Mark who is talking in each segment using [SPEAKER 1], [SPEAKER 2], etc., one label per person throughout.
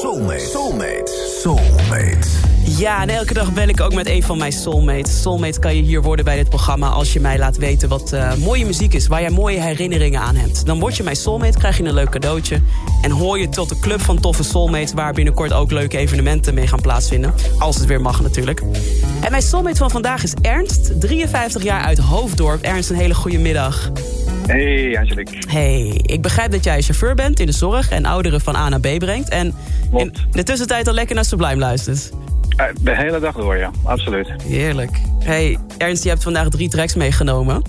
[SPEAKER 1] Soulmate. Soulmate. Soulmate.
[SPEAKER 2] Ja, en elke dag bel ik ook met een van mijn soulmates. Soulmate kan je hier worden bij dit programma als je mij laat weten wat uh, mooie muziek is, waar jij mooie herinneringen aan hebt. Dan word je mijn soulmate, krijg je een leuk cadeautje en hoor je tot de club van toffe soulmates waar binnenkort ook leuke evenementen mee gaan plaatsvinden, als het weer mag natuurlijk. En mijn soulmate van vandaag is Ernst, 53 jaar uit Hoofddorp. Ernst, een hele goede middag.
[SPEAKER 3] Hey Angelique.
[SPEAKER 2] Hey, ik begrijp dat jij chauffeur bent in de zorg en ouderen van A naar B brengt. En in de tussentijd al lekker naar Sublime luistert.
[SPEAKER 3] Uh, de hele dag door, ja. Absoluut.
[SPEAKER 2] Heerlijk. Hey, Ernst, je hebt vandaag drie tracks meegenomen.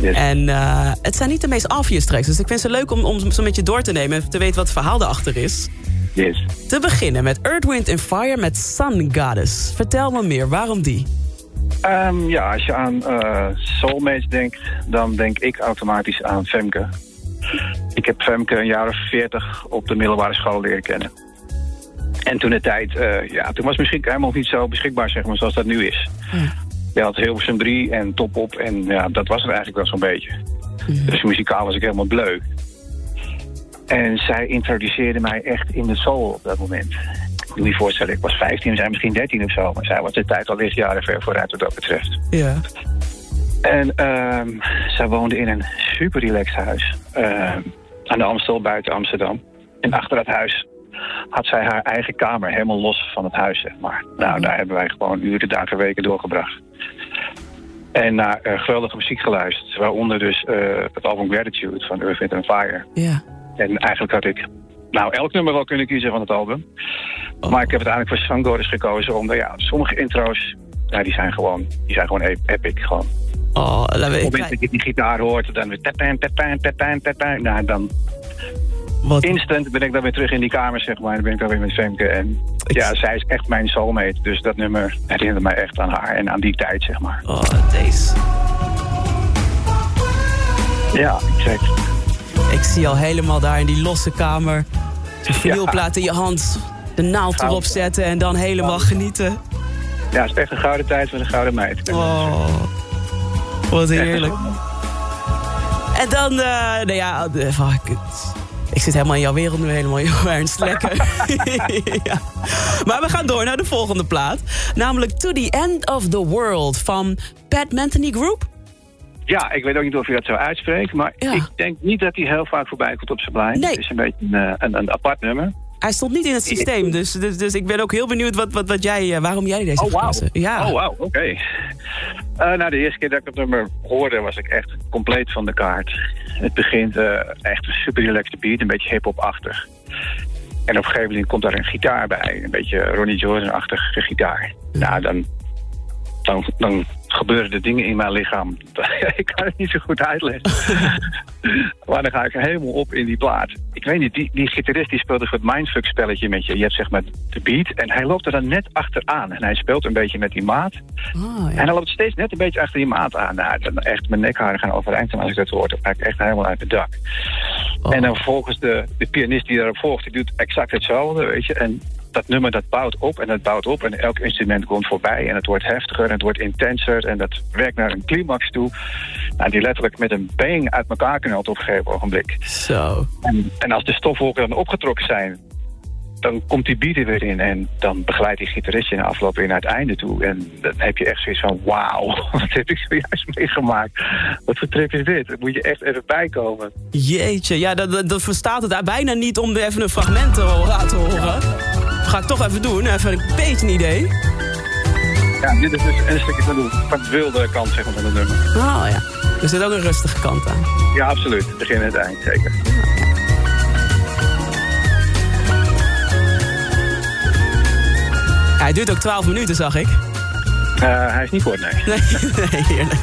[SPEAKER 3] Yes.
[SPEAKER 2] En uh, het zijn niet de meest obvious tracks. Dus ik vind ze leuk om, om zo met je door te nemen... en te weten wat het verhaal erachter is.
[SPEAKER 3] Yes.
[SPEAKER 2] Te beginnen met Earth, Wind Fire met Sun Goddess. Vertel me meer, waarom die?
[SPEAKER 3] Um, ja, als je aan uh, soulmates denkt, dan denk ik automatisch aan Femke. Ik heb Femke een jaar of veertig op de middelbare school leren kennen. En toen de tijd, uh, ja, toen was misschien helemaal niet zo beschikbaar, zeg maar, zoals dat nu is.
[SPEAKER 2] Ja.
[SPEAKER 3] Je had Hilversum 3 en Top Op en ja, dat was het eigenlijk wel zo'n beetje.
[SPEAKER 2] Mhm.
[SPEAKER 3] Dus muzikaal was ik helemaal bleu. En zij introduceerde mij echt in de soul op dat moment. Je voorstellen, ik was 15, we zijn misschien 13 of zo. Maar zij was de tijd al lichtjaren ver vooruit wat dat betreft.
[SPEAKER 2] Ja.
[SPEAKER 3] En ehm zij woonde in een super relaxed huis. ehm, aan de Amstel, buiten Amsterdam. En achter dat huis had zij haar eigen kamer, helemaal los van het huis, zeg maar. Nou, daar hebben wij gewoon uren, dagen, weken doorgebracht. En naar eh, geweldige muziek geluisterd. Waaronder dus eh, het album Gratitude van Earth, Wind Fire.
[SPEAKER 2] Ja.
[SPEAKER 3] En eigenlijk had ik nou elk nummer wel kunnen kiezen van het album. Maar ik heb uiteindelijk voor Sun Goddess gekozen. Omdat ja, sommige intro's, ja, die zijn gewoon, die zijn gewoon ep- epic. Gewoon.
[SPEAKER 2] Oh,
[SPEAKER 3] Op het moment dat je die gitaar hoort, dan weer tepijn, tepijn, tepijn, tepijn. Nou, dan
[SPEAKER 2] Wat,
[SPEAKER 3] instant ben ik dan weer terug in die kamer, zeg maar. Dan ben ik dan weer met Femke. En ja, zij is echt mijn soulmate. Dus dat nummer herinnert mij echt aan haar en aan die tijd, zeg maar.
[SPEAKER 2] oh, deze.
[SPEAKER 3] Ja, exact.
[SPEAKER 2] Ik zie al helemaal daar in die losse kamer. De vinylplaat in je hand. De naald erop zetten en dan helemaal genieten.
[SPEAKER 3] Ja, het is echt een gouden tijd met een gouden meid.
[SPEAKER 2] Oh, wat heerlijk. En dan, eh nou ja, de- fuck it. Ik zit helemaal in jouw wereld nu helemaal, Ernst. Lekker. ja. Maar we gaan door naar de volgende plaat. Namelijk To The End of the World van Pat Metheny Group.
[SPEAKER 3] Ja, ik weet ook niet of je dat zo uitspreekt, maar
[SPEAKER 2] Ja.
[SPEAKER 3] ik denk niet dat hij heel vaak voorbij komt op Sublime.
[SPEAKER 2] Nee.
[SPEAKER 3] Het is een beetje een, eh, een, een apart nummer.
[SPEAKER 2] Hij stond niet in het systeem, dus, dus, dus ik ben ook heel benieuwd wat, wat, wat jij, eh, waarom jij deze
[SPEAKER 3] Oh,
[SPEAKER 2] gekozen. Ja.
[SPEAKER 3] Oh, wauw, oké. Eh, nou, de eerste keer dat ik het nummer hoorde, was ik echt compleet van de kaart. Het begint eh, echt een super relaxed beat, een beetje hip-hop-achtig. En op een gegeven moment komt daar een gitaar bij, een beetje Ronnie Jordan-achtige gitaar. Nou, dan, dan, dan gebeuren er dingen in mijn lichaam. ik kan het niet zo goed uitleggen. maar dan ga ik helemaal op in die plaat. Ik weet niet, die, die gitarist die speelt een soort mindfuck spelletje met je. Je hebt zeg maar de beat en hij loopt er dan net achteraan. En hij speelt een beetje met die maat.
[SPEAKER 2] Oh, ja.
[SPEAKER 3] En hij loopt steeds net een beetje achter die maat aan. Nou, dan echt mijn nekharen gaan overeind staan als ik dat hoor. Dan ga ik echt helemaal uit het dak.
[SPEAKER 2] Oh.
[SPEAKER 3] En dan vervolgens de, de pianist die daarop volgt, die doet exact hetzelfde, weet je. En dat nummer dat bouwt op en dat bouwt op en elk instrument komt voorbij en het wordt heftiger en het wordt intenser en dat werkt naar een climax toe. Nou, die letterlijk met een bang uit elkaar knalt op een gegeven ogenblik.
[SPEAKER 2] Zo.
[SPEAKER 3] En, en als de stofwolken dan opgetrokken zijn, dan komt die beat er weer in en dan begeleidt die gitarist je na afloop weer naar het einde toe. En dan heb je echt zoiets van, wauw, wat heb ik zojuist meegemaakt? Wat voor trip is dit? Daar moet je echt even bijkomen.
[SPEAKER 2] Jeetje, ja, dat, dat, verstaat het bijna niet om even een fragment te laten horen. Ga ik toch even doen, even een beetje een idee.
[SPEAKER 3] Ja, dit is dus een stukje van de, van de wilde kant zeg maar, van het nummer.
[SPEAKER 2] Oh ja, er zit ook een rustige kant aan.
[SPEAKER 3] Ja, absoluut. Het begin en het eind, zeker.
[SPEAKER 2] Ja, hij duurt ook 12 minuten, zag ik.
[SPEAKER 3] Eh, hij is niet kort, nee.
[SPEAKER 2] Nee, nee, heerlijk.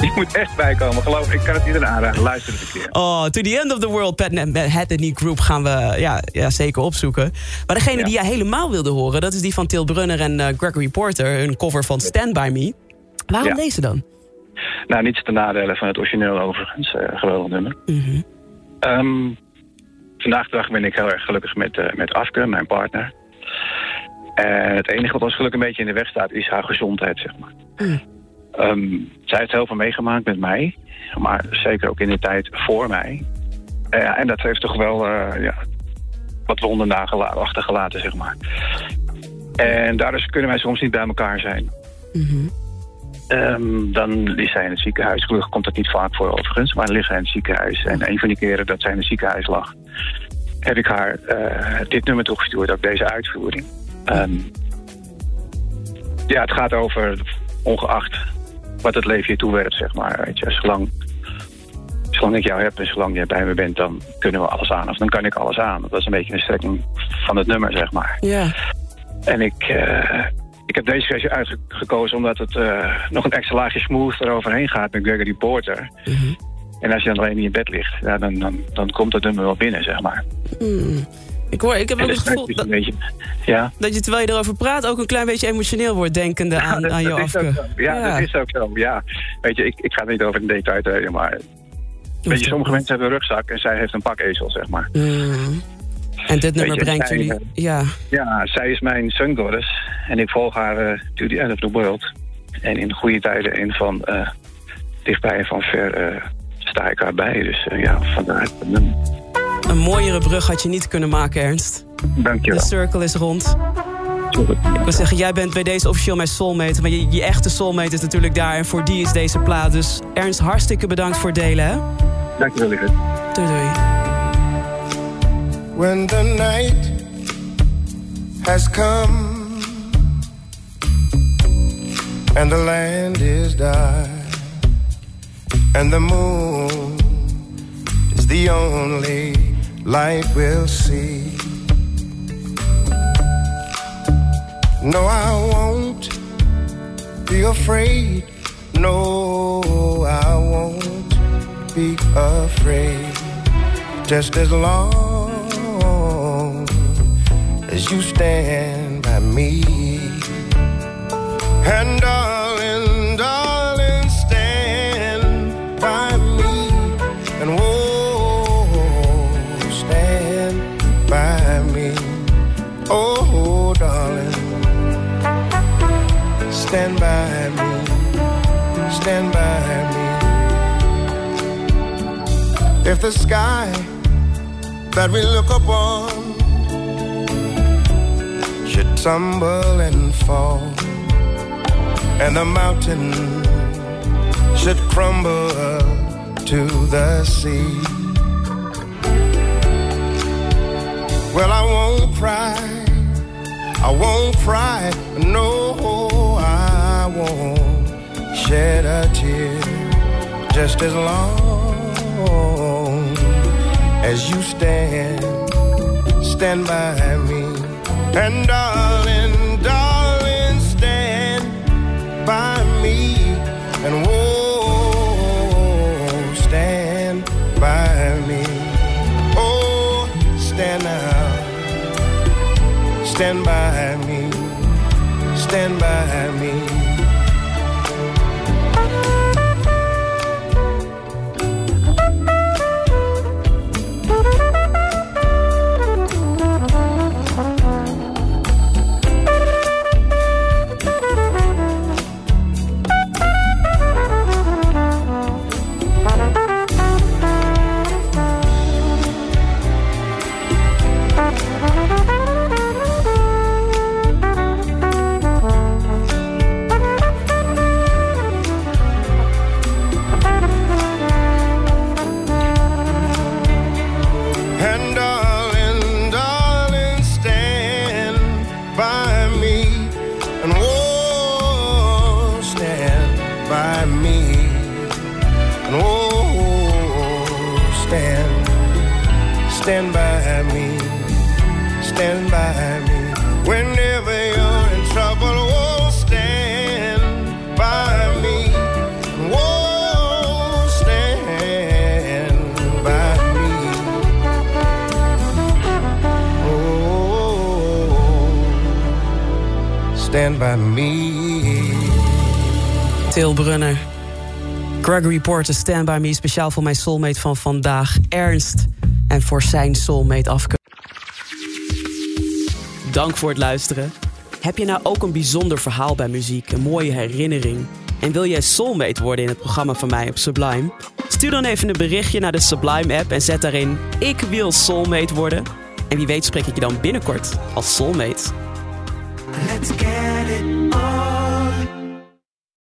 [SPEAKER 3] Je moet echt bijkomen, geloof ik. Ik kan het iedereen aanraden. Luister het een keer.
[SPEAKER 2] Oh, To The End of the World, Pat Metheny Group gaan we ja, ja, zeker opzoeken. Maar degene
[SPEAKER 3] Ja.
[SPEAKER 2] die jij helemaal wilde horen, dat is die van Til Brunner en eh, Gregory Porter. Een cover van Stand By Me. Waarom
[SPEAKER 3] Ja.
[SPEAKER 2] deze dan?
[SPEAKER 3] Nou, niets ten nadele van het origineel overigens. eh geweldig nummer.
[SPEAKER 2] Mhm.
[SPEAKER 3] Ehm, vandaag de dag ben ik heel erg gelukkig met, eh, met Afke, mijn partner. En het enige wat ons geluk een beetje in de weg staat, is haar gezondheid, zeg maar.
[SPEAKER 2] Mm.
[SPEAKER 3] Ehm, zij heeft heel veel meegemaakt met mij, maar zeker ook in de tijd voor mij. Eh, en dat heeft toch wel, eh, ja, wat wonden achtergelaten, zeg maar. En daardoor kunnen wij soms niet bij elkaar zijn.
[SPEAKER 2] Mhm.
[SPEAKER 3] Ehm, dan is zij in het ziekenhuis. Gelukkig komt dat niet vaak voor overigens. Maar dan ligt zij in het ziekenhuis. En een van die keren dat zij in het ziekenhuis lag... heb ik haar eh, dit nummer toegestuurd. Ook deze uitvoering. Ehm, ja, het gaat over ongeacht wat het leven je toewerpt, zeg maar. Weet je, zolang, zolang ik jou heb en zolang jij bij me bent... dan kunnen we alles aan. Of dan kan ik alles aan. Dat is een beetje een strekking van het nummer, zeg maar.
[SPEAKER 2] Ja.
[SPEAKER 3] En ik, eh, ik heb deze versie uitgekozen omdat het eh, nog een extra laagje smooth eroverheen gaat met Gregory Porter.
[SPEAKER 2] Mhm.
[SPEAKER 3] En als je dan alleen niet in bed ligt, ja, dan, dan, dan komt dat nummer wel binnen, zeg maar.
[SPEAKER 2] Hmm. Ik, hoor, ik heb ook
[SPEAKER 3] de
[SPEAKER 2] het gevoel dat,
[SPEAKER 3] ja.
[SPEAKER 2] dat je terwijl je erover praat... ook een klein beetje emotioneel wordt denkende aan,
[SPEAKER 3] dat,
[SPEAKER 2] aan
[SPEAKER 3] ook zo. Ja, dat is ook zo. Ja. Weet je, ik, ik ga niet over in detail treden, maar... Weet je, sommige mensen hebben een rugzak en zij heeft een pakezel, zeg maar.
[SPEAKER 2] Hmm. En dit nummer
[SPEAKER 3] je,
[SPEAKER 2] brengt
[SPEAKER 3] zij,
[SPEAKER 2] jullie... Ja.
[SPEAKER 3] Ja, zij is mijn sun goddess. En ik volg haar eh, to the end of the world. En in goede tijden en van eh, dichtbij en van ver eh, sta ik haar bij. Dus ja, vandaar.
[SPEAKER 2] Een mooiere brug had je niet kunnen maken, Ernst. De
[SPEAKER 3] Dankjewel.
[SPEAKER 2] circle is rond. Ik wil zeggen, jij bent bij deze officieel mijn soulmate. Maar je, je echte soulmate is natuurlijk daar. En voor die is deze plaat. Dus Ernst, hartstikke bedankt voor het delen. Hè?
[SPEAKER 3] Dankjewel, lieverd.
[SPEAKER 2] Doei doei.
[SPEAKER 1] When the night has come and the land is dark and the moon is the only light we'll see. No, I won't be afraid. No, I won't be afraid. Just as long as you stand by me. And Oh, darling, stand by me. Stand by me. If the sky that we look upon should tumble and fall, and the mountain should crumble to the sea. Well, I won't cry, I won't cry, no, I won't shed a tear just as long as you stand, stand by me. And darling, darling, stand by me. And whoa, stand by me. Oh, stand. Stand by me. Stand by me. Stand by me. Stand by me. Whenever you're in trouble, whoa, stand by me. Whoa, stand by me. Oh, stand by me.
[SPEAKER 2] Til Brunner. Gregory Porter, Stand By Me, speciaal voor mijn soulmate van vandaag, Ernst. En voor zijn soulmate Afke. Dank voor het luisteren. Heb je nou ook een bijzonder verhaal bij muziek, een mooie herinnering? En wil jij soulmate worden in het programma van mij op Sublime? Stuur dan even een berichtje naar de Sublime app en zet daarin Ik wil soulmate worden. En wie weet spreek ik je dan binnenkort als soulmate. Let's get it.